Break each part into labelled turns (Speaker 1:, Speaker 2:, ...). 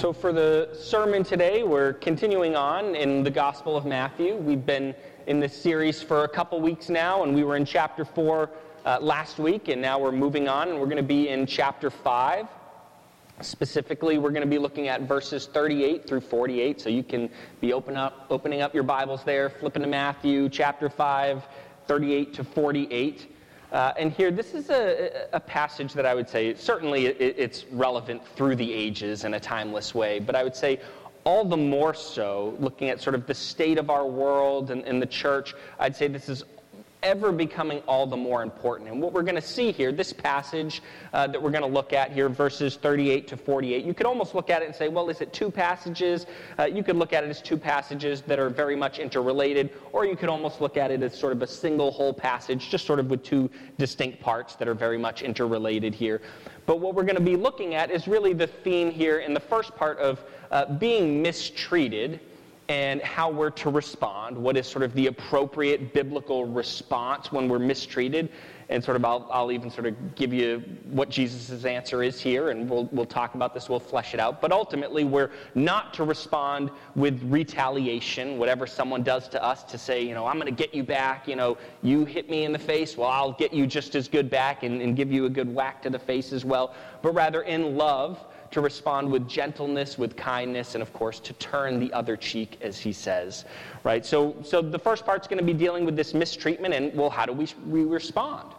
Speaker 1: So, for the sermon today, we're continuing on in the Gospel of Matthew. We've been in this series for a couple weeks now, and we were in chapter 4 uh, last week, and now we're moving on, and we're going to be in chapter 5. Specifically, we're going to be looking at verses 38 through 48, so you can be open up, opening up your Bibles there, flipping to Matthew chapter 5, 38 to 48. Uh, and here, this is a, a, passage that I would say certainly it, it's relevant through the ages in a timeless way, but I would say all the more so looking at sort of the state of our world and, and the church, I'd say this is ever becoming all the more important. And what we're going to see here, this passage uh, that we're going to look at here, verses 38 to 48, you could almost look at it and say, well, is it two passages? Uh, you could look at it as two passages that are very much interrelated, or you could almost look at it as sort of a single whole passage, just sort of with two distinct parts that are very much interrelated here. But what we're going to be looking at is really the theme here in the first part of uh, being mistreated and how we're to respond, what is sort of the appropriate biblical response when we're mistreated. And sort of, I'll, I'll even sort of give you what Jesus' answer is here, and we'll, we'll talk about this, we'll flesh it out. But ultimately, we're not to respond with retaliation, whatever someone does to us, to say, you know, I'm going to get you back, you know, you hit me in the face, well, I'll get you just as good back and, and give you a good whack to the face as well. But rather, in love, to respond with gentleness, with kindness, and of course to turn the other cheek, as he says. Right? So, so the first part's going to be dealing with this mistreatment and, well, how do we, we respond?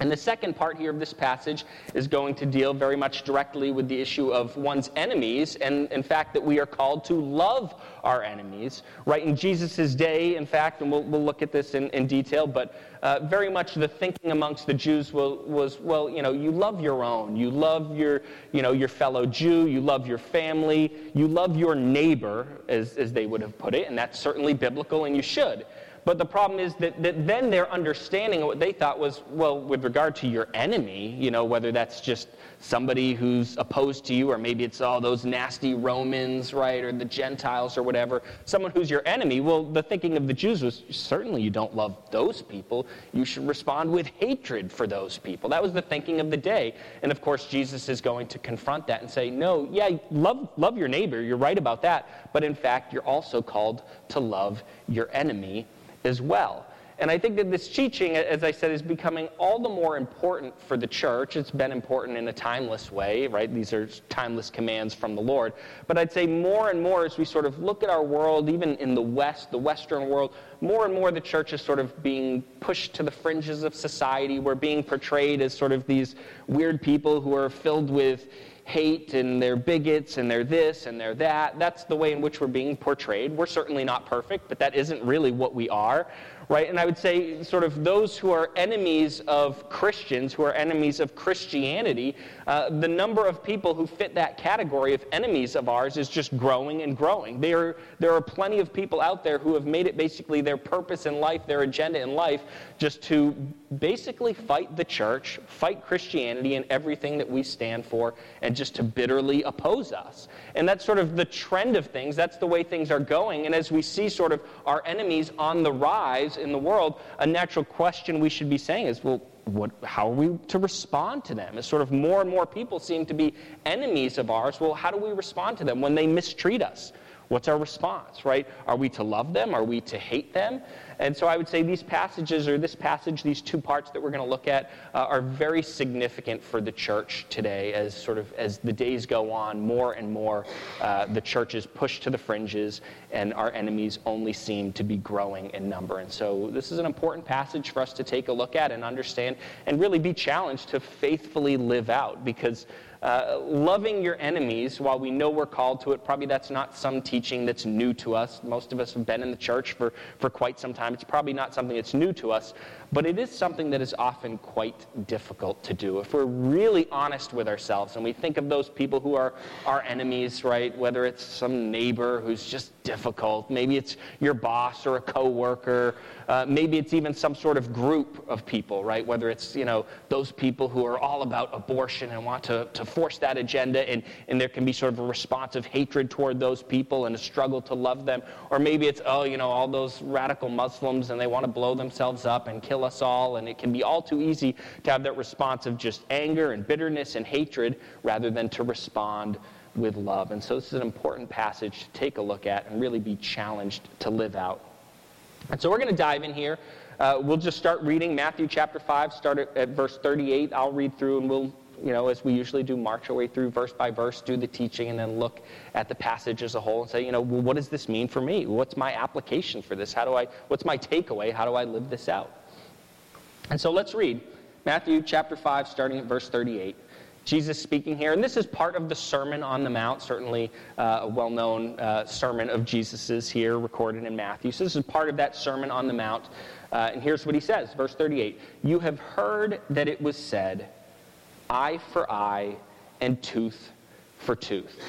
Speaker 1: And the second part here of this passage is going to deal very much directly with the issue of one's enemies, and in fact, that we are called to love our enemies. Right in Jesus' day, in fact, and we'll, we'll look at this in, in detail, but uh, very much the thinking amongst the Jews was, was, well, you know, you love your own. You love your, you know, your fellow Jew. You love your family. You love your neighbor, as, as they would have put it, and that's certainly biblical, and you should. But the problem is that, that then their understanding of what they thought was, well, with regard to your enemy, you know, whether that's just somebody who's opposed to you, or maybe it's all those nasty Romans, right, or the Gentiles or whatever, someone who's your enemy, well, the thinking of the Jews was certainly you don't love those people. You should respond with hatred for those people. That was the thinking of the day. And of course, Jesus is going to confront that and say, no, yeah, love, love your neighbor. You're right about that. But in fact, you're also called to love your enemy as well. And I think that this teaching, as I said, is becoming all the more important for the church. It's been important in a timeless way, right? These are timeless commands from the Lord. But I'd say more and more as we sort of look at our world, even in the West, the Western world, more and more the church is sort of being pushed to the fringes of society. We're being portrayed as sort of these weird people who are filled with hate and they're bigots and they're this and they're that. That's the way in which we're being portrayed. We're certainly not perfect, but that isn't really what we are, right? And I would say, sort of, those who are enemies of Christians, who are enemies of Christianity, uh, the number of people who fit that category of enemies of ours is just growing and growing. There, there are plenty of people out there who have made it basically their purpose in life, their agenda in life, just to basically fight the church, fight Christianity and everything that we stand for, and just to bitterly oppose us. And that's sort of the trend of things. That's the way things are going. And as we see sort of our enemies on the rise in the world, a natural question we should be saying is, well, what, how are we to respond to them? As sort of more and more people seem to be enemies of ours, well, how do we respond to them when they mistreat us? What's our response, right? Are we to love them? Are we to hate them? And so I would say these passages, or this passage, these two parts that we're going to look at, uh, are very significant for the church today. As sort of as the days go on, more and more uh, the church is pushed to the fringes, and our enemies only seem to be growing in number. And so this is an important passage for us to take a look at and understand, and really be challenged to faithfully live out, because. Uh, loving your enemies, while we know we're called to it, probably that's not some teaching that's new to us. Most of us have been in the church for, for quite some time. It's probably not something that's new to us, but it is something that is often quite difficult to do. If we're really honest with ourselves and we think of those people who are our enemies, right, whether it's some neighbor who's just difficult, maybe it's your boss or a coworker, uh, maybe it's even some sort of group of people, right, whether it's, you know, those people who are all about abortion and want to, to force that agenda, and, and there can be sort of a response of hatred toward those people and a struggle to love them. Or maybe it's, oh, you know, all those radical Muslims and they want to blow themselves up and kill us all. And it can be all too easy to have that response of just anger and bitterness and hatred rather than to respond with love. And so this is an important passage to take a look at and really be challenged to live out. And so we're going to dive in here. Uh, we'll just start reading Matthew chapter 5, start at, at verse 38. I'll read through and we'll, you know, as we usually do, march our way through verse by verse, do the teaching, and then look at the passage as a whole and say, you know, well, what does this mean for me? What's my application for this? How do I, what's my takeaway? How do I live this out? And so let's read Matthew chapter 5, starting at verse 38. Jesus speaking here, and this is part of the Sermon on the Mount, certainly uh, a well known uh, sermon of Jesus's here, recorded in Matthew. So, this is part of that Sermon on the Mount. Uh, and here's what he says, verse 38 You have heard that it was said, eye for eye and tooth for tooth.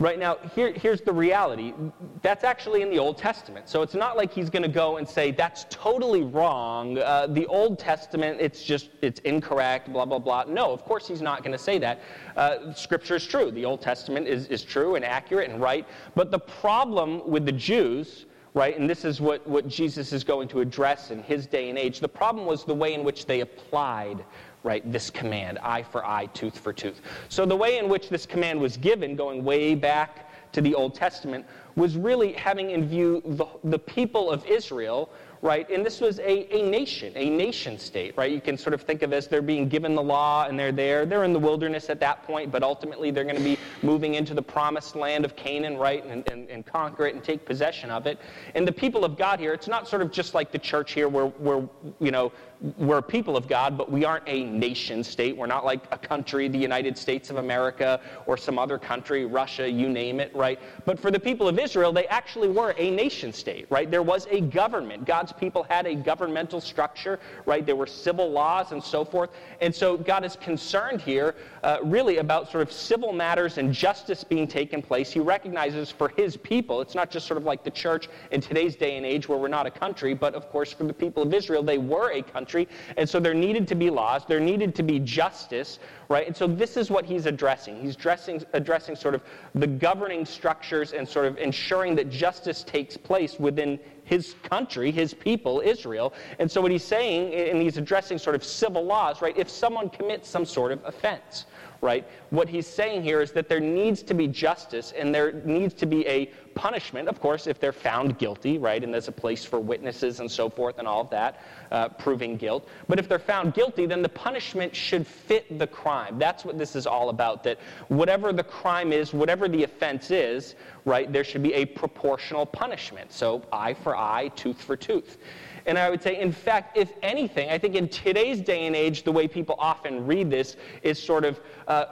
Speaker 1: Right now, here, here's the reality. That's actually in the Old Testament. So it's not like he's going to go and say, that's totally wrong. Uh, the Old Testament, it's just, it's incorrect, blah, blah, blah. No, of course he's not going to say that. Uh, scripture is true. The Old Testament is, is true and accurate and right. But the problem with the Jews, right, and this is what, what Jesus is going to address in his day and age, the problem was the way in which they applied right, this command, eye for eye, tooth for tooth. So the way in which this command was given, going way back to the Old Testament, was really having in view the, the people of Israel right? And this was a, a nation, a nation state, right? You can sort of think of as they're being given the law and they're there. They're in the wilderness at that point, but ultimately they're going to be moving into the promised land of Canaan, right? And, and, and conquer it and take possession of it. And the people of God here, it's not sort of just like the church here where, where you know, we're people of God, but we aren't a nation state. We're not like a country, the United States of America or some other country, Russia, you name it, right? But for the people of Israel, they actually were a nation state, right? There was a government. God's people had a governmental structure, right? There were civil laws and so forth. And so God is concerned here uh, really about sort of civil matters and justice being taken place. He recognizes for his people, it's not just sort of like the church in today's day and age where we're not a country, but of course for the people of Israel, they were a country. And so there needed to be laws, there needed to be justice, right? And so this is what he's addressing. He's addressing, addressing sort of the governing structures and sort of ensuring that justice takes place within his country, his people, Israel. And so what he's saying, and he's addressing sort of civil laws, right? If someone commits some sort of offense, right? What he's saying here is that there needs to be justice and there needs to be a punishment, of course, if they're found guilty, right? And there's a place for witnesses and so forth and all of that, uh, proving guilt. But if they're found guilty, then the punishment should fit the crime. That's what this is all about, that whatever the crime is, whatever the offense is, right, there should be a proportional punishment. So eye for eye, tooth for tooth. And I would say, in fact, if anything, I think in today's day and age, the way people often read this is sort of uh,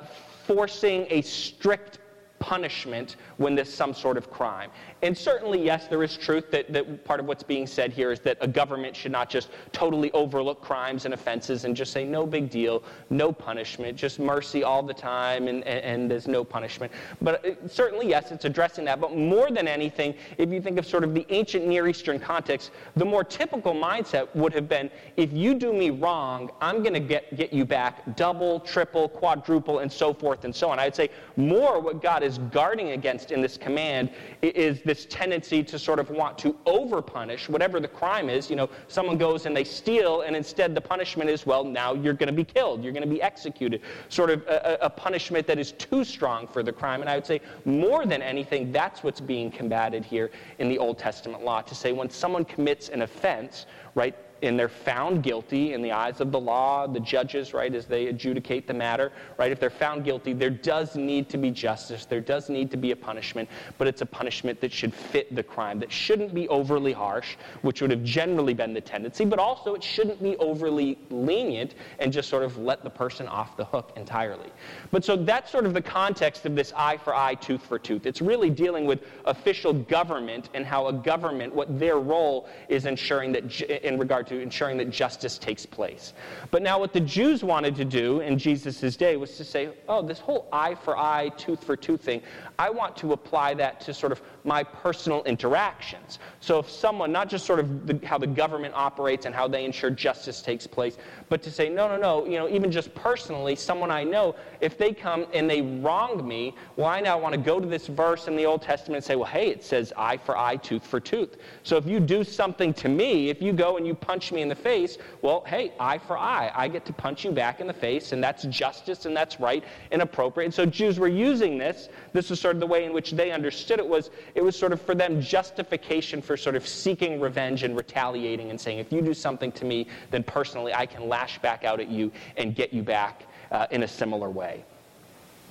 Speaker 1: forcing a strict punishment when there's some sort of crime. And certainly, yes, there is truth that, that part of what's being said here is that a government should not just totally overlook crimes and offenses and just say, no big deal, no punishment, just mercy all the time, and, and, and there's no punishment. But it, uh, certainly, yes, it's addressing that. But more than anything, if you think of sort of the ancient Near Eastern context, the more typical mindset would have been if you do me wrong, I'm going to get, get you back double, triple, quadruple, and so forth and so on. I'd say more what God is guarding against in this command is this tendency to sort of want to overpunish whatever the crime is. You know, someone goes and they steal, and instead the punishment is, well, now you're going to be killed, you're going to be executed. Sort of a, a punishment that is too strong for the crime. And I would say, more than anything, that's what's being combated here in the Old Testament law to say when someone commits an offense, right, and they're found guilty in the eyes of the law, the judges, right, as they adjudicate the matter, right, if they're found guilty, there does need to be justice. There does need to be a punishment, but it's a punishment that should fit the crime, that shouldn't be overly harsh, which would have generally been the tendency, but also it shouldn't be overly lenient and just sort of let the person off the hook entirely. But so that's sort of the context of this eye for eye, tooth for tooth. It's really dealing with official government and how a government, what their role is ensuring that, in regard to ensuring that justice takes place. But now, what the Jews wanted to do in Jesus' day was to say, oh, this whole eye for eye, tooth for tooth thing, I want to apply that to sort of my personal interactions. So if someone, not just sort of the, how the government operates and how they ensure justice takes place, but to say, no, no, no, you know, even just personally, someone I know, if they come and they wrong me, well, I now want to go to this verse in the Old Testament and say, well, hey, it says eye for eye, tooth for tooth. So if you do something to me, if you go and you punch me in the face, well, hey, eye for eye. I get to punch you back in the face, and that's justice and that's right and appropriate. And so Jews were using this. This was sort of the way in which they understood it was it was sort of for them justification for sort of seeking revenge and retaliating and saying, if you do something to me, then personally I can lash back out at you and get you back uh, in a similar way.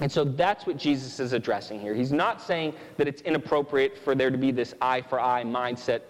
Speaker 1: And so that's what Jesus is addressing here. He's not saying that it's inappropriate for there to be this eye for eye mindset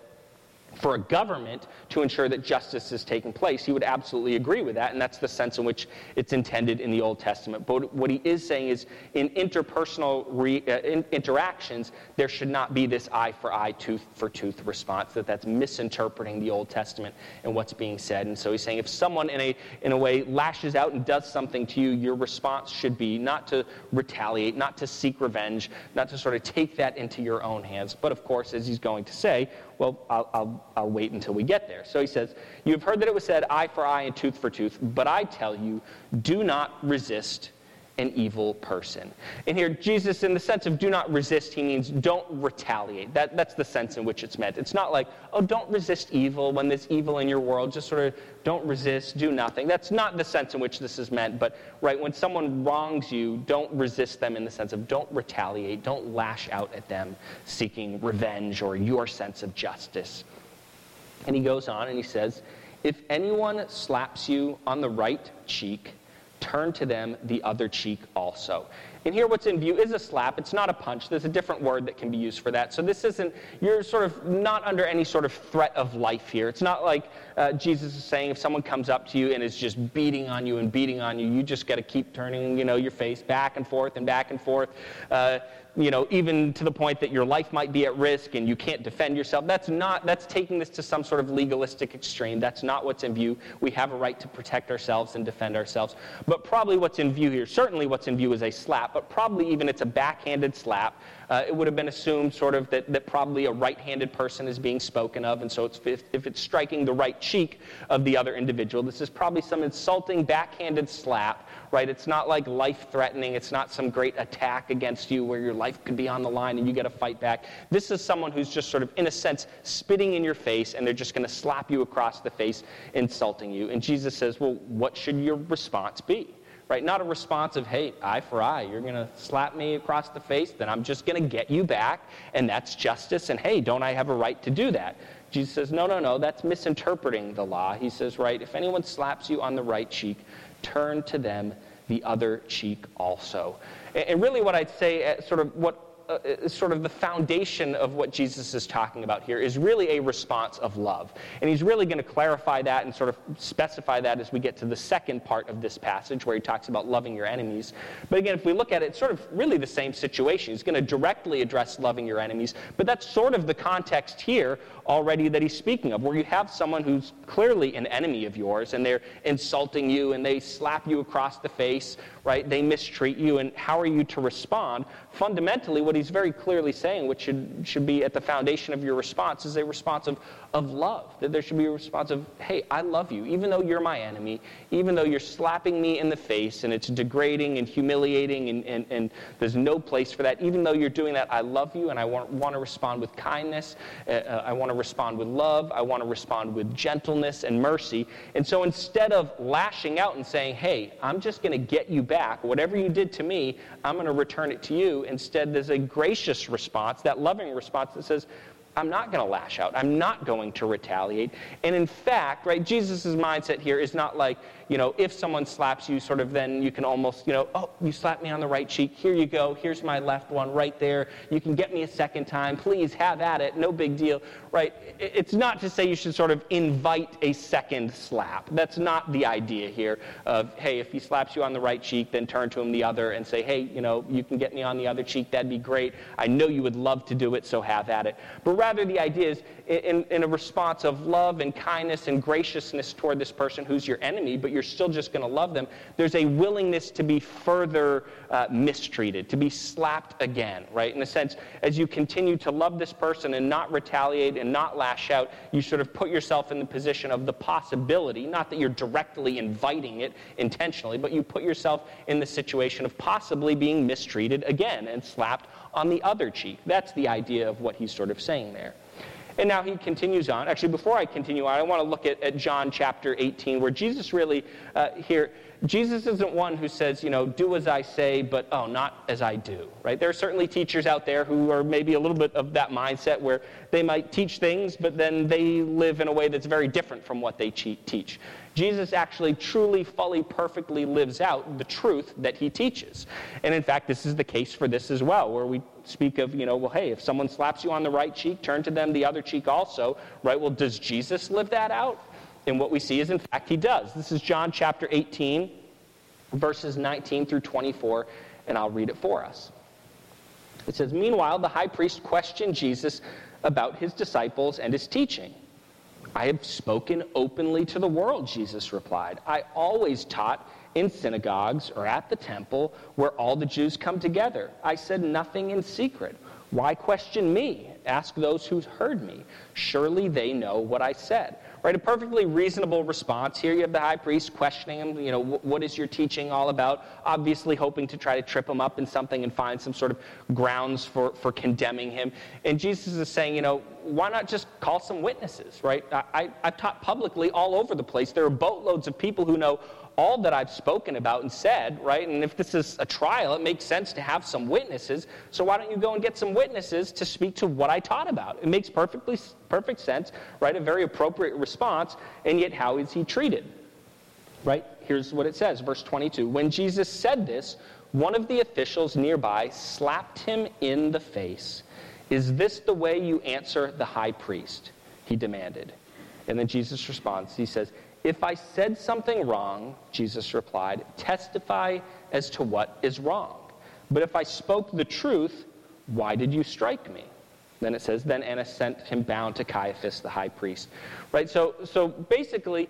Speaker 1: for a government to ensure that justice is taking place. He would absolutely agree with that, and that's the sense in which it's intended in the Old Testament. But what he is saying is in interpersonal re, uh, in interactions, there should not be this eye for eye, tooth for tooth response, that that's misinterpreting the Old Testament and what's being said. And so he's saying if someone in a, in a way lashes out and does something to you, your response should be not to retaliate, not to seek revenge, not to sort of take that into your own hands. But of course, as he's going to say, well, I'll, I'll, I'll wait until we get there. So he says, You've heard that it was said, eye for eye and tooth for tooth, but I tell you, do not resist an evil person. And here, Jesus, in the sense of do not resist, he means don't retaliate. That, that's the sense in which it's meant. It's not like, oh, don't resist evil when there's evil in your world. Just sort of don't resist, do nothing. That's not the sense in which this is meant. But, right, when someone wrongs you, don't resist them in the sense of don't retaliate, don't lash out at them seeking revenge or your sense of justice. And he goes on and he says, if anyone slaps you on the right cheek, turn to them the other cheek also. And here, what's in view is a slap. It's not a punch. There's a different word that can be used for that. So this isn't, you're sort of not under any sort of threat of life here. It's not like uh, Jesus is saying if someone comes up to you and is just beating on you and beating on you, you just got to keep turning, you know, your face back and forth and back and forth. Uh, you know, even to the point that your life might be at risk and you can't defend yourself. That's not, that's taking this to some sort of legalistic extreme. That's not what's in view. We have a right to protect ourselves and defend ourselves. But probably what's in view here, certainly what's in view is a slap, but probably even it's a backhanded slap. Uh, it would have been assumed sort of that, that probably a right-handed person is being spoken of, and so it's, if, if it's striking the right cheek of the other individual, this is probably some insulting backhanded slap right? It's not like life threatening. It's not some great attack against you where your life could be on the line and you got to fight back. This is someone who's just sort of, in a sense, spitting in your face and they're just going to slap you across the face, insulting you. And Jesus says, well, what should your response be? Right? Not a response of, hey, eye for eye, you're going to slap me across the face, then I'm just going to get you back, and that's justice, and hey, don't I have a right to do that? Jesus says, no, no, no, that's misinterpreting the law. He says, right, if anyone slaps you on the right cheek, turn to them the other cheek also. And really, what I'd say, uh, sort of what uh, sort of the foundation of what Jesus is talking about here is really a response of love. And he's really going to clarify that and sort of specify that as we get to the second part of this passage where he talks about loving your enemies. But again, if we look at it, it's sort of really the same situation. He's going to directly address loving your enemies, but that's sort of the context here already that he's speaking of, where you have someone who's clearly an enemy of yours and they're insulting you and they slap you across the face, right? They mistreat you, and how are you to respond? Fundamentally, what he's very clearly saying, which should, should be at the foundation of your response, is a response of, of love. That there should be a response of, hey, I love you, even though you're my enemy, even though you're slapping me in the face and it's degrading and humiliating and, and, and there's no place for that. Even though you're doing that, I love you and I want, want to respond with kindness. Uh, uh I want to respond with love. I want to respond with gentleness and mercy. And so instead of lashing out and saying, hey, I'm just going to get you back, whatever you did to me, I'm going to return it to you, instead there's a gracious response, that loving response that says, I'm not going to lash out. I'm not going to retaliate. And in fact, right, Jesus' mindset here is not like, you know, if someone slaps you, sort of then you can almost, you know, oh, you slapped me on the right cheek. Here you go. Here's my left one right there. You can get me a second time. Please have at it. No big deal, right? It's not to say you should sort of invite a second slap. That's not the idea here of, hey, if he slaps you on the right cheek, then turn to him the other and say, hey, you know, you can get me on the other cheek. That'd be great. I know you would love to do it, so have at it. But rather, the idea is in, in a response of love and kindness and graciousness toward this person who's your enemy, but you're still just going to love them, there's a willingness to be further uh, mistreated, to be slapped again, right? In a sense, as you continue to love this person and not retaliate not lash out, you sort of put yourself in the position of the possibility, not that you're directly inviting it intentionally, but you put yourself in the situation of possibly being mistreated again and slapped on the other cheek. That's the idea of what he's sort of saying there. And now he continues on. Actually, before I continue on, I want to look at, at John chapter 18, where Jesus really uh, here, Jesus isn't one who says, you know, do as I say, but oh, not as I do, right? There are certainly teachers out there who are maybe a little bit of that mindset where they might teach things, but then they live in a way that's very different from what they teach. Jesus actually truly, fully, perfectly lives out the truth that he teaches. And in fact, this is the case for this as well, where we speak of, you know, well, hey, if someone slaps you on the right cheek, turn to them the other cheek also, right? Well, does Jesus live that out? And what we see is, in fact, he does. This is John chapter 18, verses 19 through 24, and I'll read it for us. It says, Meanwhile, the high priest questioned Jesus about his disciples and his teaching. I have spoken openly to the world, Jesus replied. I always taught in synagogues or at the temple where all the Jews come together. I said nothing in secret. Why question me? Ask those who heard me. Surely they know what I said. Right? A perfectly reasonable response. Here you have the high priest questioning him, you know, what is your teaching all about? Obviously hoping to try to trip him up in something and find some sort of grounds for, for condemning him. And Jesus is saying, you know, why not just call some witnesses, right? I, I've taught publicly all over the place. There are boatloads of people who know all that I've spoken about and said, right? And if this is a trial, it makes sense to have some witnesses. So why don't you go and get some witnesses to speak to what I taught about? It makes perfectly perfect sense, right? A very appropriate response, and yet how is he treated? Right? Here's what it says, verse 22. When Jesus said this, one of the officials nearby slapped him in the face. Is this the way you answer the high priest? He demanded. And then Jesus responds. He says, if I said something wrong, Jesus replied, testify as to what is wrong. But if I spoke the truth, why did you strike me? Then it says, then Annas sent him bound to Caiaphas, the high priest. Right? So, so basically,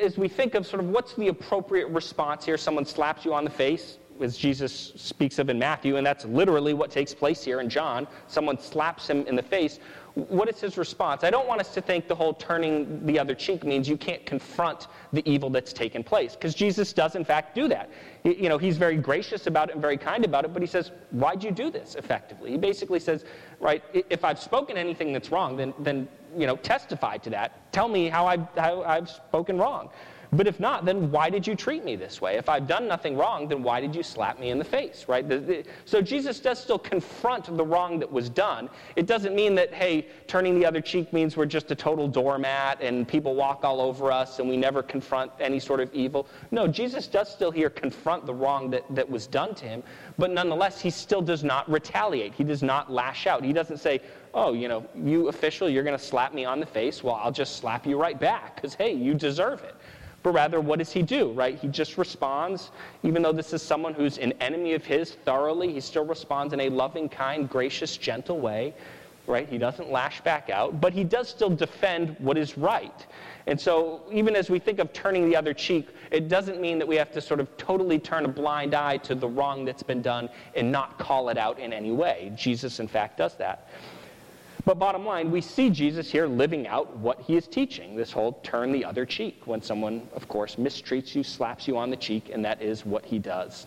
Speaker 1: as we think of sort of what's the appropriate response here, someone slaps you on the face, as Jesus speaks of in Matthew, and that's literally what takes place here in John. Someone slaps him in the face what is his response? I don't want us to think the whole turning the other cheek means you can't confront the evil that's taken place, because Jesus does, in fact, do that. You know, he's very gracious about it and very kind about it, but he says, Why'd you do this effectively? He basically says, Right, if I've spoken anything that's wrong, then, then you know, testify to that. Tell me how I've, how I've spoken wrong. But if not, then why did you treat me this way? If I've done nothing wrong, then why did you slap me in the face, right? The, the, so Jesus does still confront the wrong that was done. It doesn't mean that, hey, turning the other cheek means we're just a total doormat and people walk all over us and we never confront any sort of evil. No, Jesus does still here confront the wrong that, that was done to him, but nonetheless, he still does not retaliate. He does not lash out. He doesn't say, oh, you know, you official, you're going to slap me on the face. Well, I'll just slap you right back because, hey, you deserve it but rather what does he do, right? He just responds, even though this is someone who's an enemy of his thoroughly, he still responds in a loving, kind, gracious, gentle way, right? He doesn't lash back out, but he does still defend what is right. And so, even as we think of turning the other cheek, it doesn't mean that we have to sort of totally turn a blind eye to the wrong that's been done and not call it out in any way. Jesus, in fact, does that. But bottom line, we see Jesus here living out what he is teaching this whole turn the other cheek. When someone, of course, mistreats you, slaps you on the cheek, and that is what he does.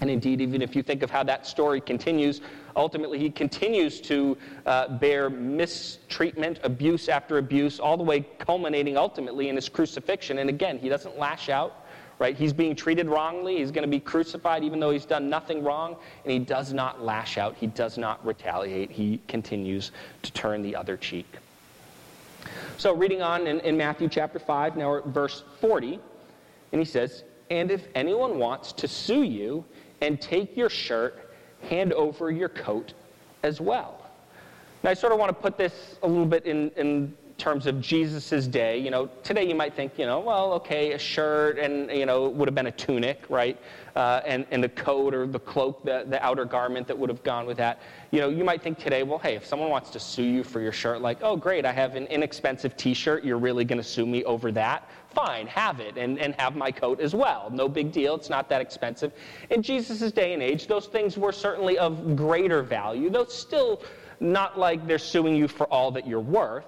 Speaker 1: And indeed, even if you think of how that story continues, ultimately he continues to uh, bear mistreatment, abuse after abuse, all the way culminating ultimately in his crucifixion. And again, he doesn't lash out right? He's being treated wrongly. He's going to be crucified even though he's done nothing wrong. And he does not lash out. He does not retaliate. He continues to turn the other cheek. So, reading on in, in Matthew chapter 5, now we're at verse 40, and he says, And if anyone wants to sue you and take your shirt, hand over your coat as well. Now, I sort of want to put this a little bit in, in terms of Jesus' day, you know, today you might think, you know, well, okay, a shirt and, you know, it would have been a tunic, right? Uh, and, and the coat or the cloak, the, the outer garment that would have gone with that. You know, you might think today, well, hey, if someone wants to sue you for your shirt, like, oh, great, I have an inexpensive t shirt, you're really going to sue me over that? Fine, have it and, and have my coat as well. No big deal, it's not that expensive. In Jesus' day and age, those things were certainly of greater value, though still not like they're suing you for all that you're worth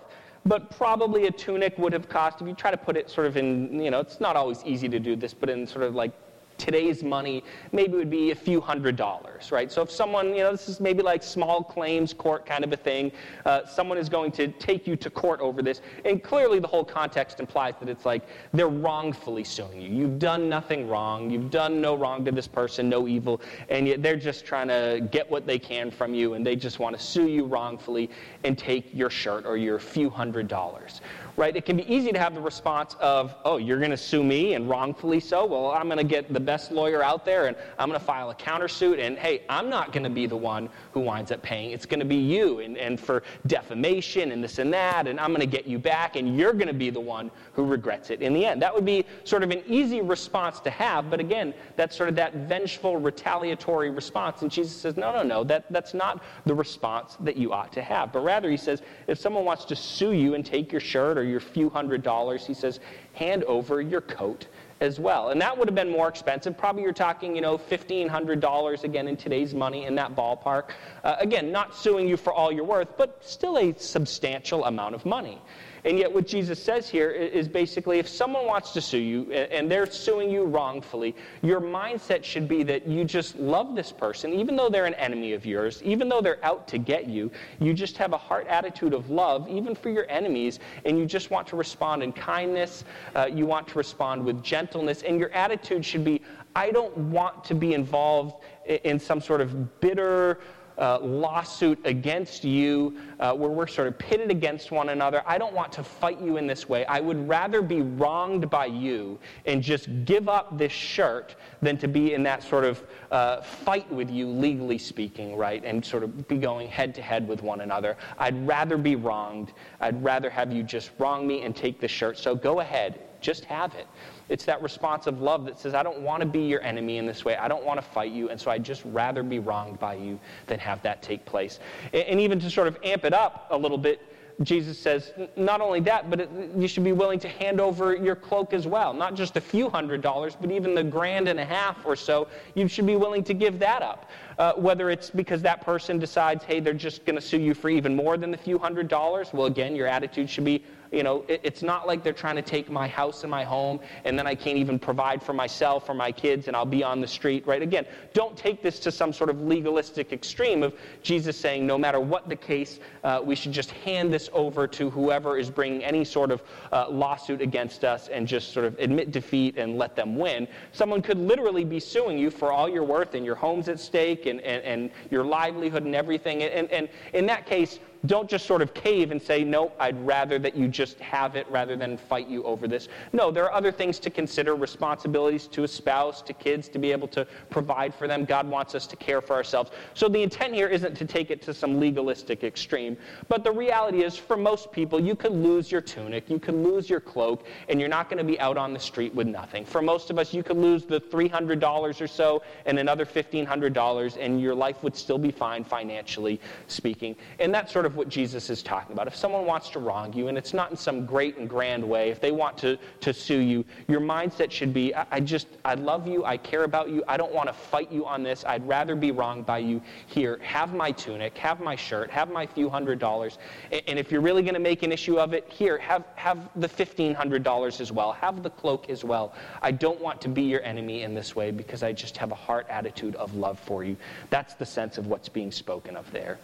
Speaker 1: but probably a tunic would have cost, if you try to put it sort of in, you know, it's not always easy to do this, but in sort of like today's money, maybe would be a few hundred dollars, right? So if someone, you know, this is maybe like small claims court kind of a thing, uh, someone is going to take you to court over this, and clearly the whole context implies that it's like they're wrongfully suing you. You've done nothing wrong, you've done no wrong to this person, no evil, and yet they're just trying to get what they can from you, and they just want to sue you wrongfully and take your shirt or your few hundred dollars right? It can be easy to have the response of, oh, you're going to sue me and wrongfully so. Well, I'm going to get the best lawyer out there and I'm going to file a countersuit. And hey, I'm not going to be the one who winds up paying. It's going to be you and, and for defamation and this and that. And I'm going to get you back and you're going to be the one who regrets it in the end. That would be sort of an easy response to have. But again, that's sort of that vengeful, retaliatory response. And Jesus says, no, no, no, that, that's not the response that you ought to have. But rather, he says, if someone wants to sue you and take your shirt or your few hundred dollars, he says, hand over your coat as well. And that would have been more expensive. Probably you're talking, you know, $1,500 again in today's money in that ballpark. Uh, again, not suing you for all you're worth, but still a substantial amount of money. And yet, what Jesus says here is basically if someone wants to sue you and they're suing you wrongfully, your mindset should be that you just love this person, even though they're an enemy of yours, even though they're out to get you. You just have a heart attitude of love, even for your enemies, and you just want to respond in kindness. Uh, you want to respond with gentleness, and your attitude should be I don't want to be involved in some sort of bitter, uh, lawsuit against you uh, where we're sort of pitted against one another. I don't want to fight you in this way. I would rather be wronged by you and just give up this shirt than to be in that sort of uh, fight with you, legally speaking, right? And sort of be going head to head with one another. I'd rather be wronged. I'd rather have you just wrong me and take the shirt. So go ahead, just have it. It's that response of love that says, I don't want to be your enemy in this way. I don't want to fight you. And so I'd just rather be wronged by you than have that take place. And even to sort of amp it up a little bit, Jesus says, not only that, but it, you should be willing to hand over your cloak as well. Not just a few hundred dollars, but even the grand and a half or so, you should be willing to give that up. Uh, whether it's because that person decides, hey, they're just going to sue you for even more than the few hundred dollars. Well, again, your attitude should be, you know, it, it's not like they're trying to take my house and my home, and then I can't even provide for myself or my kids, and I'll be on the street, right? Again, don't take this to some sort of legalistic extreme of Jesus saying, no matter what the case, uh, we should just hand this over to whoever is bringing any sort of uh, lawsuit against us and just sort of admit defeat and let them win. Someone could literally be suing you for all your worth, and your home's at stake, and, and, and your livelihood and everything. And, and in that case, don't just sort of cave and say, no, I'd rather that you just have it rather than fight you over this. No, there are other things to consider responsibilities to a spouse, to kids, to be able to provide for them. God wants us to care for ourselves. So the intent here isn't to take it to some legalistic extreme. But the reality is, for most people, you could lose your tunic, you could lose your cloak, and you're not going to be out on the street with nothing. For most of us, you could lose the $300 or so and another $1,500, and your life would still be fine financially speaking. And that's sort of of what Jesus is talking about. If someone wants to wrong you, and it's not in some great and grand way, if they want to, to sue you, your mindset should be I, I just, I love you, I care about you, I don't want to fight you on this, I'd rather be wronged by you. Here, have my tunic, have my shirt, have my few hundred dollars. And, and if you're really going to make an issue of it, here, have, have the $1,500 as well, have the cloak as well. I don't want to be your enemy in this way because I just have a heart attitude of love for you. That's the sense of what's being spoken of there.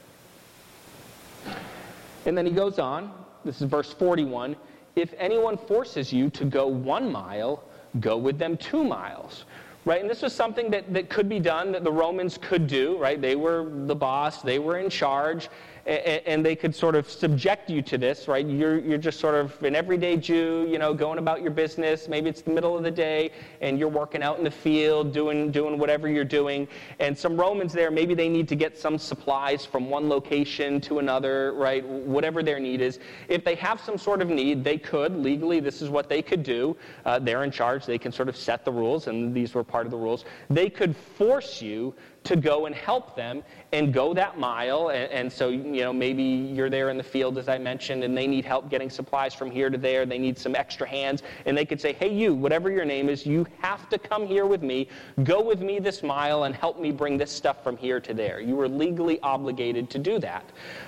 Speaker 1: And then he goes on, this is verse 41 if anyone forces you to go one mile, go with them two miles. Right? And this was something that, that could be done, that the Romans could do, right? They were the boss, they were in charge and they could sort of subject you to this, right? You're, you're just sort of an everyday Jew, you know, going about your business. Maybe it's the middle of the day and you're working out in the field, doing, doing whatever you're doing. And some Romans there, maybe they need to get some supplies from one location to another, right? Whatever their need is. If they have some sort of need, they could, legally, this is what they could do. Uh, they're in charge. They can sort of set the rules, and these were part of the rules. They could force you to go and help them and go that mile. And, and, so, you know, maybe you're there in the field, as I mentioned, and they need help getting supplies from here to there. They need some extra hands. And they could say, hey, you, whatever your name is, you have to come here with me, go with me this mile, and help me bring this stuff from here to there. You were legally obligated to do that.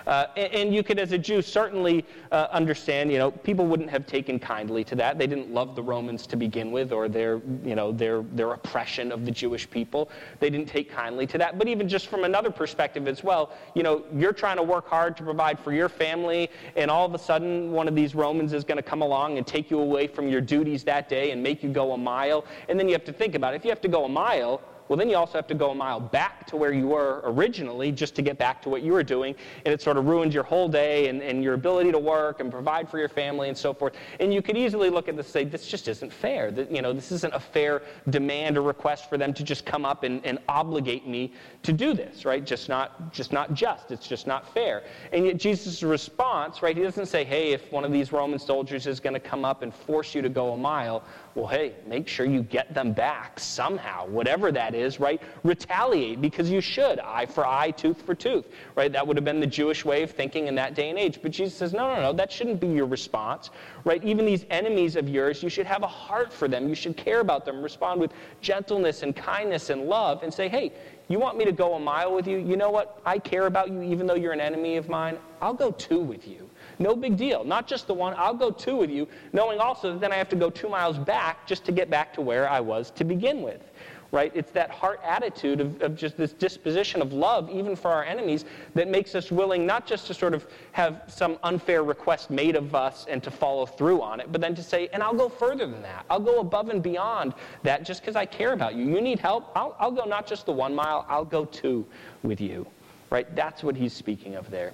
Speaker 1: Uh, and, and, you could, as a Jew, certainly uh, understand, you know, people wouldn't have taken kindly to that. They didn't love the Romans to begin with or their, you know, their, their oppression of the Jewish people. They didn't take kindly to that. But even just from another perspective as well, you know, you're trying to work hard to provide for your family, and all of a sudden one of these Romans is going to come along and take you away from your duties that day and make you go a mile. And then you have to think about it. If you have to go a mile, well, then you also have to go a mile back to where you were originally just to get back to what you were doing. And it sort of ruins your whole day and, and your ability to work and provide for your family and so forth. And you could easily look at this and say, this just isn't fair. That, you know, this isn't a fair demand or request for them to just come up and, and obligate me to do this, right? Just not, just not just. It's just not fair. And yet Jesus' response, right, he doesn't say, hey, if one of these Roman soldiers is going to come up and force you to go a mile, well, hey, make sure you get them back somehow, whatever that is, right? Retaliate because you should. Eye for eye, tooth for tooth, right? That would have been the Jewish way of thinking in that day and age. But Jesus says, no, no, no, that shouldn't be your response, right? Even these enemies of yours, you should have a heart for them. You should care about them, respond with gentleness and kindness and love, and say, hey, you want me to go a mile with you? You know what? I care about you even though you're an enemy of mine. I'll go two with you. No big deal. Not just the one. I'll go two with you, knowing also that then I have to go two miles back just to get back to where I was to begin with. Right? It's that heart attitude of, of just this disposition of love, even for our enemies, that makes us willing not just to sort of have some unfair request made of us and to follow through on it, but then to say, and I'll go further than that. I'll go above and beyond that just because I care about you. You need help? I'll, I'll go not just the one mile, I'll go two with you. Right? That's what he's speaking of there.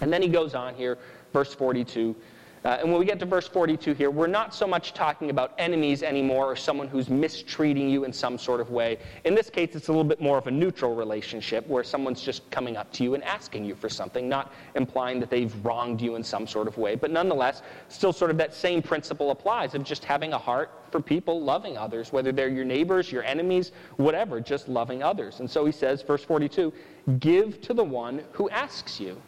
Speaker 1: And then he goes on here, verse 42. Uh, and when we get to verse 42 here, we're not so much talking about enemies anymore or someone who's mistreating you in some sort of way. In this case, it's a little bit more of a neutral relationship where someone's just coming up to you and asking you for something, not implying that they've wronged you in some sort of way. But nonetheless, still sort of that same principle applies of just having a heart for people, loving others, whether they're your neighbors, your enemies, whatever, just loving others. And so he says, verse 42, give to the one who asks you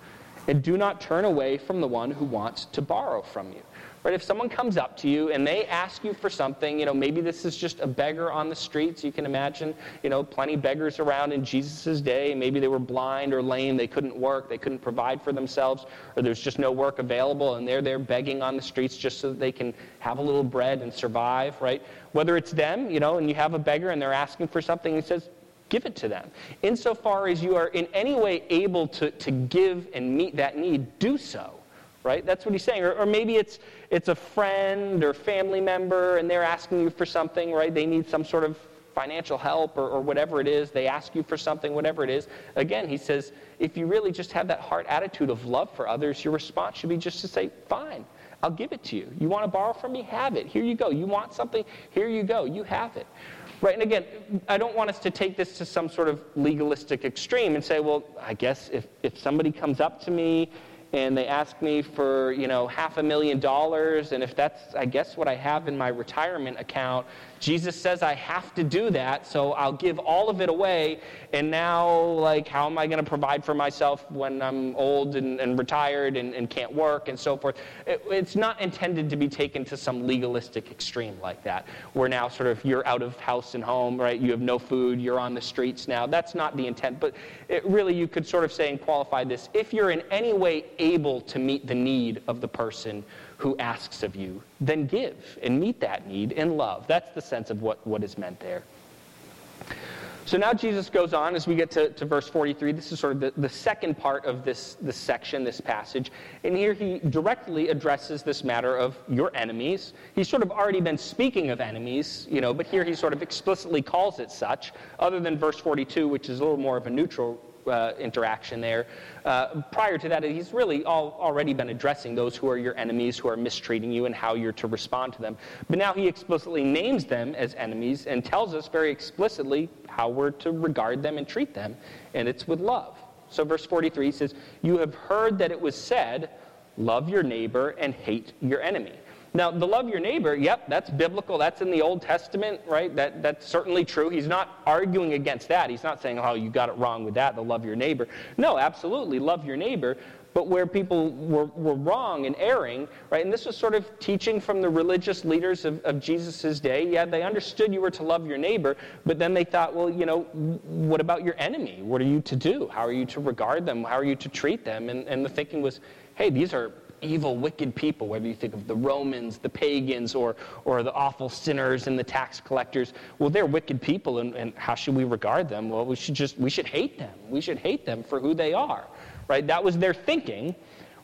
Speaker 1: and do not turn away from the one who wants to borrow from you. Right? If someone comes up to you and they ask you for something, you know, maybe this is just a beggar on the streets. You can imagine, you know, plenty beggars around in Jesus' day. Maybe they were blind or lame. They couldn't work. They couldn't provide for themselves, or there's just no work available, and they're there begging on the streets just so that they can have a little bread and survive, right? Whether it's them, you know, and you have a beggar and they're asking for something, he says, give it to them. Insofar as you are in any way able to, to give and meet that need, do so. Right? That's what he's saying. Or, or maybe it's, it's a friend or family member and they're asking you for something, right? They need some sort of financial help or, or whatever it is. They ask you for something, whatever it is. Again, he says, if you really just have that heart attitude of love for others, your response should be just to say, fine, I'll give it to you. You want to borrow from me? Have it. Here you go. You want something? Here you go. You have it. Right, and again, I don't want us to take this to some sort of legalistic extreme and say, well, I guess if, if somebody comes up to me and they ask me for, you know, half a million dollars, and if that's, I guess, what I have in my retirement account, Jesus says I have to do that, so I'll give all of it away. And now, like, how am I going to provide for myself when I'm old and, and retired and, and, can't work and so forth? It, it's not intended to be taken to some legalistic extreme like that, where now sort of you're out of house and home, right? You have no food, you're on the streets now. That's not the intent. But it, really, you could sort of say and qualify this if you're in any way able to meet the need of the person who asks of you, then give and meet that need in love. That's the sense of what, what is meant there. So now Jesus goes on as we get to, to verse 43. This is sort of the, the second part of this, this section, this passage. And here he directly addresses this matter of your enemies. He's sort of already been speaking of enemies, you know, but here he sort of explicitly calls it such, other than verse 42, which is a little more of a neutral uh, interaction there. Uh, prior to that, he's really all, already been addressing those who are your enemies, who are mistreating you, and how you're to respond to them. But now he explicitly names them as enemies and tells us very explicitly how we're to regard them and treat them, and it's with love. So, verse 43 says, You have heard that it was said, Love your neighbor and hate your enemy. Now, the love your neighbor, yep, that's biblical. That's in the Old Testament, right? That, that's certainly true. He's not arguing against that. He's not saying, oh, you got it wrong with that, the love your neighbor. No, absolutely, love your neighbor. But where people were, were wrong and erring, right? And this was sort of teaching from the religious leaders of, of Jesus' day. Yeah, they understood you were to love your neighbor, but then they thought, well, you know, what about your enemy? What are you to do? How are you to regard them? How are you to treat them? And, and the thinking was, hey, these are evil, wicked people, whether you think of the Romans, the pagans, or, or the awful sinners and the tax collectors. Well, they're wicked people, and, and how should we regard them? Well, we should just, we should hate them. We should hate them for who they are, right? That was their thinking,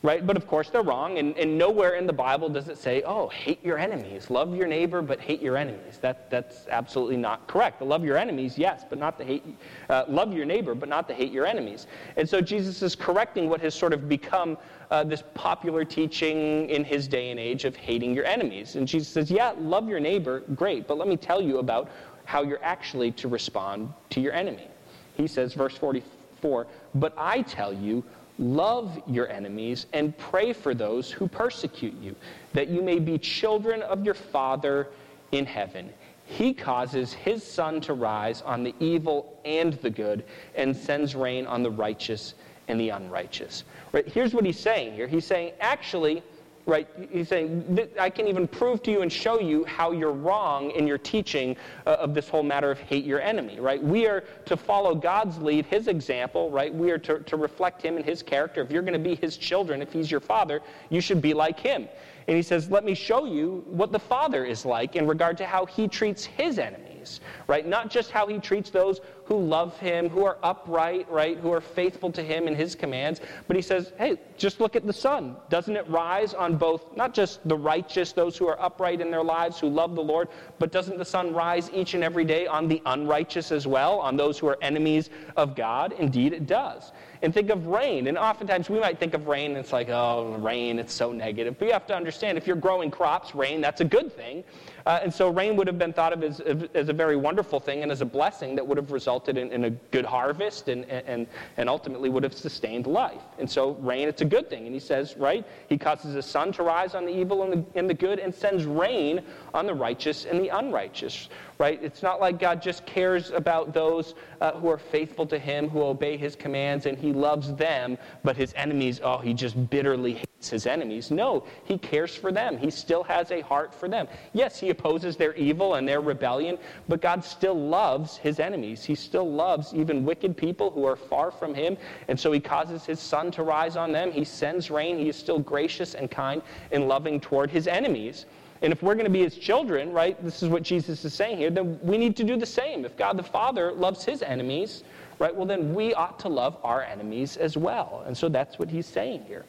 Speaker 1: right? But of course, they're wrong, and, and nowhere in the Bible does it say, oh, hate your enemies. Love your neighbor, but hate your enemies. That, that's absolutely not correct. To love your enemies, yes, but not to hate, uh, love your neighbor, but not to hate your enemies. And so Jesus is correcting what has sort of become uh, this popular teaching in his day and age of hating your enemies. And Jesus says, Yeah, love your neighbor, great, but let me tell you about how you're actually to respond to your enemy. He says, verse 44, But I tell you, love your enemies and pray for those who persecute you, that you may be children of your Father in heaven. He causes his sun to rise on the evil and the good and sends rain on the righteous and the unrighteous. Right? Here's what he's saying here. He's saying, actually, right, he's saying, I can even prove to you and show you how you're wrong in your teaching uh, of this whole matter of hate your enemy, right? We are to follow God's lead, his example, right? We are to, to reflect him and his character. If you're going to be his children, if he's your father, you should be like him. And he says, let me show you what the father is like in regard to how he treats his enemies, right? Not just how he treats those who love him, who are upright, right, who are faithful to him and his commands. But he says, hey, just look at the sun. Doesn't it rise on both, not just the righteous, those who are upright in their lives, who love the Lord, but doesn't the sun rise each and every day on the unrighteous as well, on those who are enemies of God? Indeed, it does. And think of rain. And oftentimes we might think of rain, and it's like, oh, rain, it's so negative. But you have to understand if you're growing crops, rain, that's a good thing. Uh, and so rain would have been thought of as, as a very wonderful thing and as a blessing that would have resulted in, in a good harvest and, and, and ultimately would have sustained life. And so rain, it's a good thing. And he says, right, he causes the sun to rise on the evil and the, and the good and sends rain on the righteous and the unrighteous, right? It's not like God just cares about those uh, who are faithful to him, who obey his commands, and he loves them, but his enemies, oh, he just bitterly hates his enemies. No, he cares for them. He still has a heart for them. Yes, he opposes their evil and their rebellion, but God still loves his enemies. He still loves even wicked people who are far from him, and so he causes his sun to rise on them. He sends rain. He is still gracious and kind and loving toward his enemies. And if we're going to be his children, right, this is what Jesus is saying here, then we need to do the same. If God the Father loves his enemies, right, well, then we ought to love our enemies as well. And so that's what he's saying here.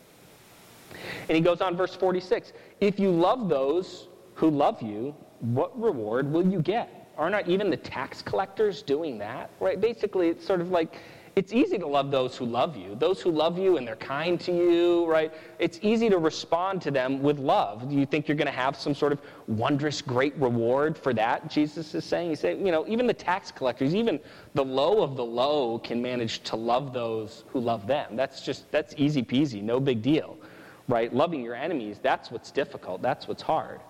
Speaker 1: And he goes on, verse 46 If you love those who love you, what reward will you get? Are not even the tax collectors doing that? Right? Basically, it's sort of like it's easy to love those who love you. Those who love you and they're kind to you, right? It's easy to respond to them with love. Do you think you're going to have some sort of wondrous great reward for that? Jesus is saying. He's saying, you know, even the tax collectors, even the low of the low can manage to love those who love them. That's just, that's easy peasy, no big deal, right? Loving your enemies, that's what's difficult. That's what's hard.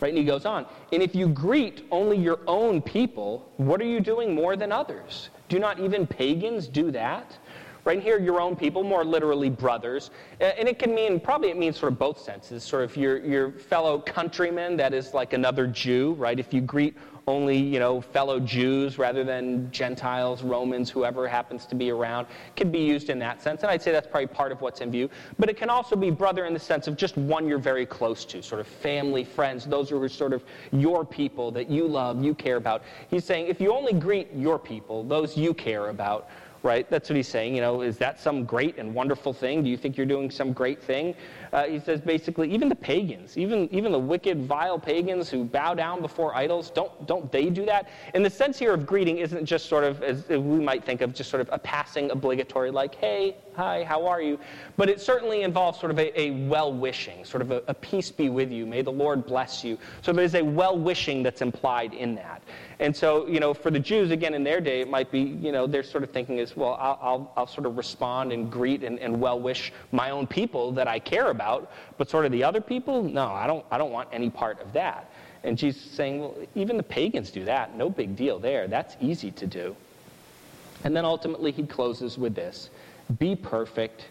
Speaker 1: Right? And he goes on, and if you greet only your own people, what are you doing more than others? Do not even pagans do that? Right here, your own people, more literally brothers. And it can mean, probably it means sort of both senses. Sort of your, your fellow countrymen, that is like another Jew, right? If you greet only, you know, fellow Jews rather than Gentiles, Romans, whoever happens to be around. can be used in that sense. And I'd say that's probably part of what's in view. But it can also be brother in the sense of just one you're very close to, sort of family, friends, those who are sort of your people that you love, you care about. He's saying if you only greet your people, those you care about, right? That's what he's saying. You know, is that some great and wonderful thing? Do you think you're doing some great thing? Uh, he says basically, even the pagans, even, even the wicked, vile pagans who bow down before idols, don't, don't they do that? And the sense here of greeting isn't just sort of, as we might think of, just sort of a passing obligatory, like, hey, hi, how are you? But it certainly involves sort of a, a well wishing, sort of a, a peace be with you, may the Lord bless you. So there's a well wishing that's implied in that. And so, you know, for the Jews, again, in their day, it might be, you know, they're sort of thinking as is, well, I'll, I'll, I'll sort of respond and greet and, and well wish my own people that I care about, but sort of the other people, no, I don't, I don't want any part of that. And Jesus is saying, well, even the pagans do that. No big deal there. That's easy to do. And then ultimately, he closes with this Be perfect,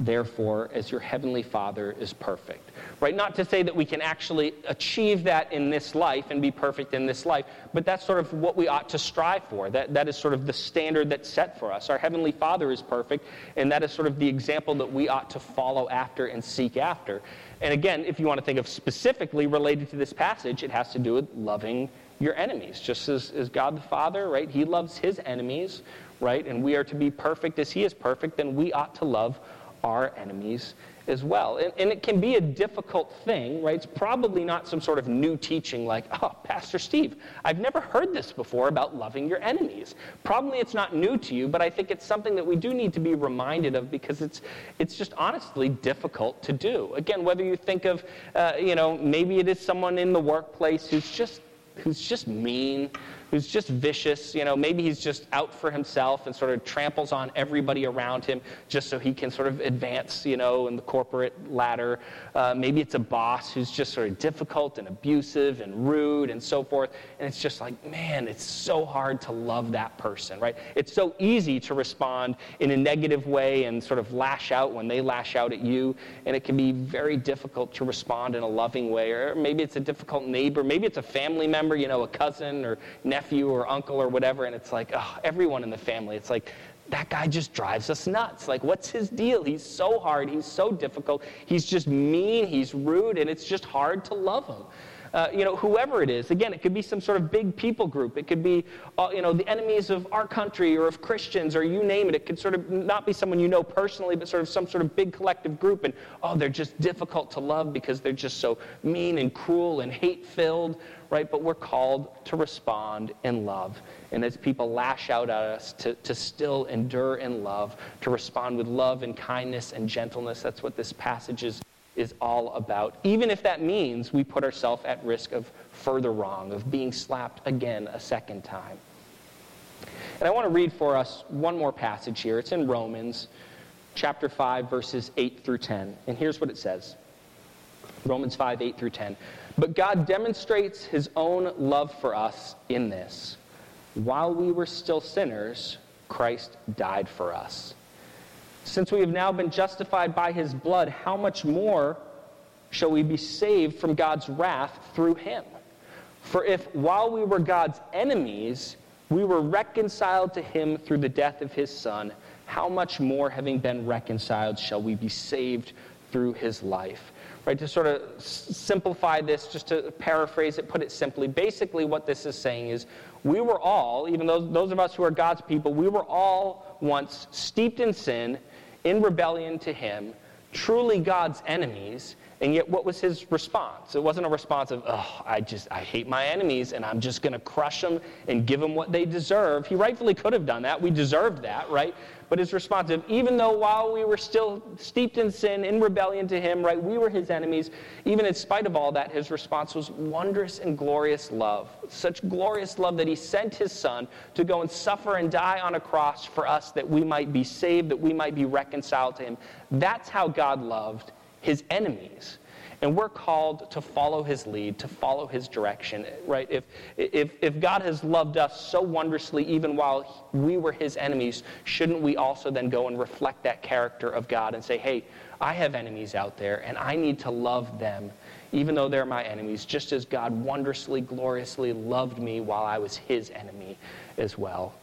Speaker 1: therefore, as your heavenly Father is perfect. Right? Not to say that we can actually achieve that in this life and be perfect in this life, but that's sort of what we ought to strive for. That, that is sort of the standard that's set for us. Our heavenly Father is perfect, and that is sort of the example that we ought to follow after and seek after. And again, if you want to think of specifically related to this passage, it has to do with loving your enemies. Just as, as God the Father, right? He loves his enemies, right? And we are to be perfect as he is perfect, then we ought to love our enemies as well. And, and, it can be a difficult thing, right? It's probably not some sort of new teaching like, oh, Pastor Steve, I've never heard this before about loving your enemies. Probably it's not new to you, but I think it's something that we do need to be reminded of because it's, it's just honestly difficult to do. Again, whether you think of, uh, you know, maybe it is someone in the workplace who's just, who's just mean, who's just vicious. You know, maybe he's just out for himself and sort of tramples on everybody around him just so he can sort of advance, you know, in the corporate ladder. Uh, maybe it's a boss who's just sort of difficult and abusive and rude and so forth. And it's just like, man, it's so hard to love that person, right? It's so easy to respond in a negative way and sort of lash out when they lash out at you. And it can be very difficult to respond in a loving way. Or maybe it's a difficult neighbor. Maybe it's a family member, you know, a cousin or nephew nephew or uncle or whatever, and it's like, oh, everyone in the family. It's like, that guy just drives us nuts. Like, what's his deal? He's so hard. He's so difficult. He's just mean. He's rude, and it's just hard to love him. Uh, you know, whoever it is. Again, it could be some sort of big people group. It could be, uh, you know, the enemies of our country or of Christians or you name it. It could sort of not be someone you know personally, but sort of some sort of big collective group. And, oh, they're just difficult to love because they're just so mean and cruel and hate filled, right? But we're called to respond in love. And as people lash out at us, to, to still endure in love, to respond with love and kindness and gentleness. That's what this passage is is all about, even if that means we put ourselves at risk of further wrong, of being slapped again a second time. And I want to read for us one more passage here. It's in Romans chapter 5, verses 8 through 10. And here's what it says Romans 5, 8 through 10. But God demonstrates his own love for us in this. While we were still sinners, Christ died for us. Since we have now been justified by his blood, how much more shall we be saved from God's wrath through him? For if while we were God's enemies, we were reconciled to him through the death of his son, how much more, having been reconciled, shall we be saved through his life? Right, to sort of simplify this, just to paraphrase it, put it simply, basically what this is saying is we were all, even those, those of us who are God's people, we were all once steeped in sin in rebellion to him, truly God's enemies, and yet what was his response? It wasn't a response of, oh, I just, I hate my enemies and I'm just going to crush them and give them what they deserve. He rightfully could have done that. We deserved that, right? But is responsive. Even though while we were still steeped in sin, in rebellion to him, right, we were his enemies, even in spite of all that, his response was wondrous and glorious love. Such glorious love that he sent his son to go and suffer and die on a cross for us that we might be saved, that we might be reconciled to him. That's how God loved his enemies. And we're called to follow his lead, to follow his direction, right? If, if, if God has loved us so wondrously even while we were his enemies, shouldn't we also then go and reflect that character of God and say, hey, I have enemies out there and I need to love them even though they're my enemies, just as God wondrously, gloriously loved me while I was his enemy as well.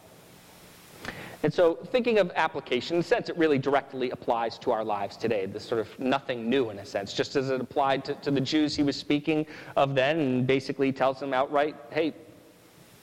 Speaker 1: And so, thinking of application, in a sense, it really directly applies to our lives today. This sort of nothing new, in a sense, just as it applied to, to the Jews he was speaking of then, and basically tells them outright, hey,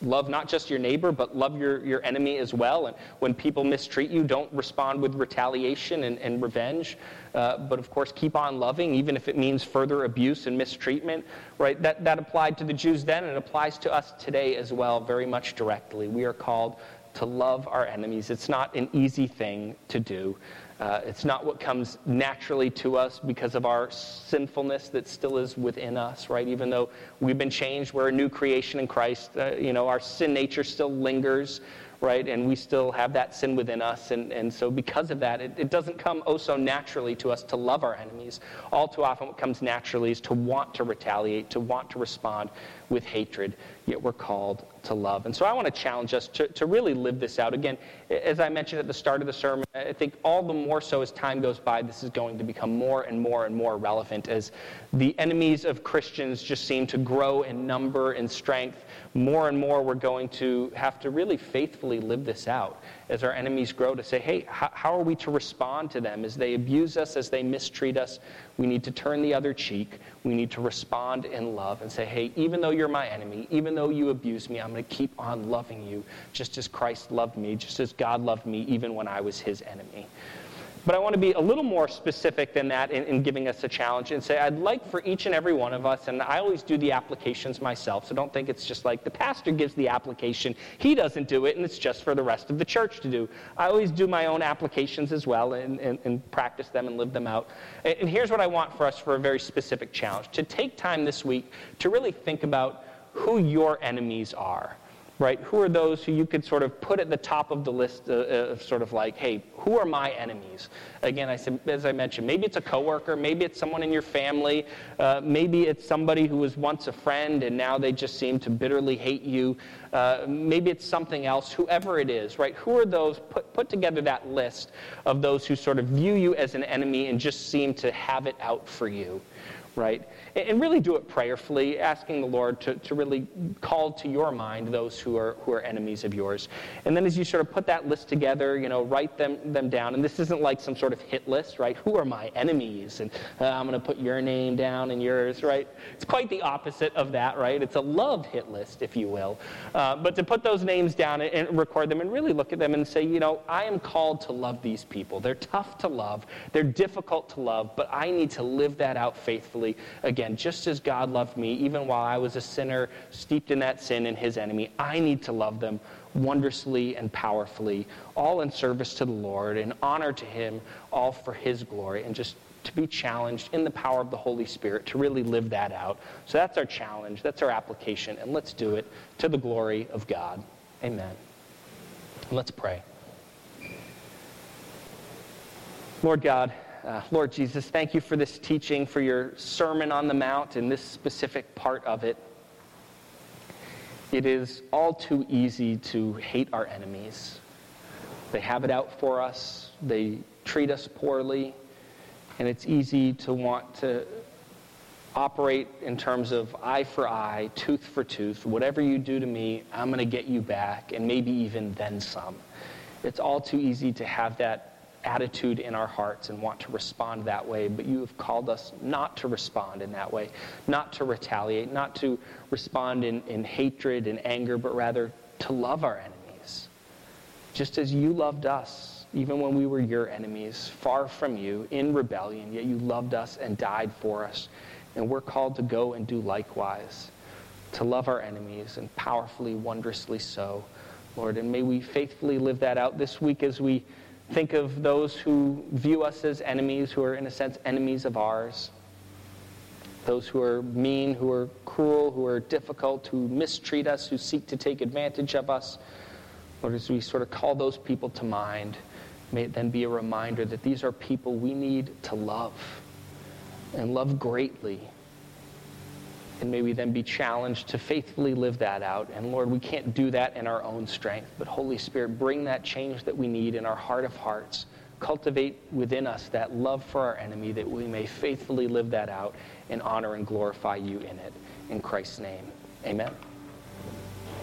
Speaker 1: love not just your neighbor, but love your, your enemy as well. And when people mistreat you, don't respond with retaliation and, and revenge. Uh, but of course, keep on loving, even if it means further abuse and mistreatment. Right? That, that applied to the Jews then, and it applies to us today as well, very much directly. We are called to love our enemies. It's not an easy thing to do. Uh, it's not what comes naturally to us because of our sinfulness that still is within us, right? Even though we've been changed, we're a new creation in Christ. Uh, you know, our sin nature still lingers, right? And we still have that sin within us. And, and so, because of that, it, it doesn't come oh so naturally to us to love our enemies. All too often, what comes naturally is to want to retaliate, to want to respond with hatred, yet we're called to love. And so I want to challenge us to, to really live this out. Again, as I mentioned at the start of the sermon, I think all the more so as time goes by, this is going to become more and more and more relevant as the enemies of Christians just seem to grow in number and strength more and more we're going to have to really faithfully live this out as our enemies grow to say, hey, how, how, are we to respond to them as they abuse us, as they mistreat us? We need to turn the other cheek. We need to respond in love and say, hey, even though you're my enemy, even though you abuse me, I'm going to keep on loving you just as Christ loved me, just as God loved me, even when I was his enemy. But I want to be a little more specific than that in, in, giving us a challenge and say, I'd like for each and every one of us, and I always do the applications myself, so don't think it's just like the pastor gives the application, he doesn't do it, and it's just for the rest of the church to do. I always do my own applications as well and, and, and practice them and live them out. And, and here's what I want for us for a very specific challenge to take time this week to really think about who your enemies are right? Who are those who you could sort of put at the top of the list of sort of like, hey, who are my enemies? Again, I said, as I mentioned, maybe it's a coworker, maybe it's someone in your family, uh, maybe it's somebody who was once a friend and now they just seem to bitterly hate you. Uh, maybe it's something else, whoever it is, right? Who are those? Put, put together that list of those who sort of view you as an enemy and just seem to have it out for you, right? And really do it prayerfully, asking the Lord to, to really call to your mind those who are, who are enemies of yours. And then as you sort of put that list together, you know, write them, them down. And this isn't like some sort of hit list, right? Who are my enemies? And uh, I'm going to put your name down and yours, right? It's quite the opposite of that, right? It's a love hit list, if you will. Uh, but to put those names down and, and record them and really look at them and say, you know, I am called to love these people. They're tough to love, they're difficult to love, but I need to live that out faithfully. Again, just as God loved me, even while I was a sinner, steeped in that sin and his enemy, I need to love them wondrously and powerfully, all in service to the Lord and honor to him, all for his glory, and just to be challenged in the power of the Holy Spirit to really live that out. So that's our challenge, that's our application, and let's do it to the glory of God. Amen. Let's pray. Lord God, uh, Lord Jesus, thank you for this teaching, for your Sermon on the Mount and this specific part of it. It is all too easy to hate our enemies. They have it out for us, they treat us poorly, and it's easy to want to operate in terms of eye for eye, tooth for tooth. Whatever you do to me, I'm going to get you back, and maybe even then some. It's all too easy to have that attitude in our hearts and want to respond that way, but you have called us not to respond in that way, not to retaliate, not to respond in, in hatred and anger, but rather to love our enemies. Just as you loved us, even when we were your enemies, far from you, in rebellion, yet you loved us and died for us. And we're called to go and do likewise, to love our enemies, and powerfully, wondrously so, Lord. And may we faithfully live that out this week as we think of those who view us as enemies, who are, in a sense, enemies of ours. Those who are mean, who are cruel, who are difficult, who mistreat us, who seek to take advantage of us. Lord, as we sort of call those people to mind, may it then be a reminder that these are people we need to love and love greatly and may we then be challenged to faithfully live that out. And Lord, we can't do that in our own strength, but Holy Spirit, bring that change that we need in our heart of hearts. Cultivate within us that love for our enemy that we may faithfully live that out and honor and glorify you in it. In Christ's name, amen.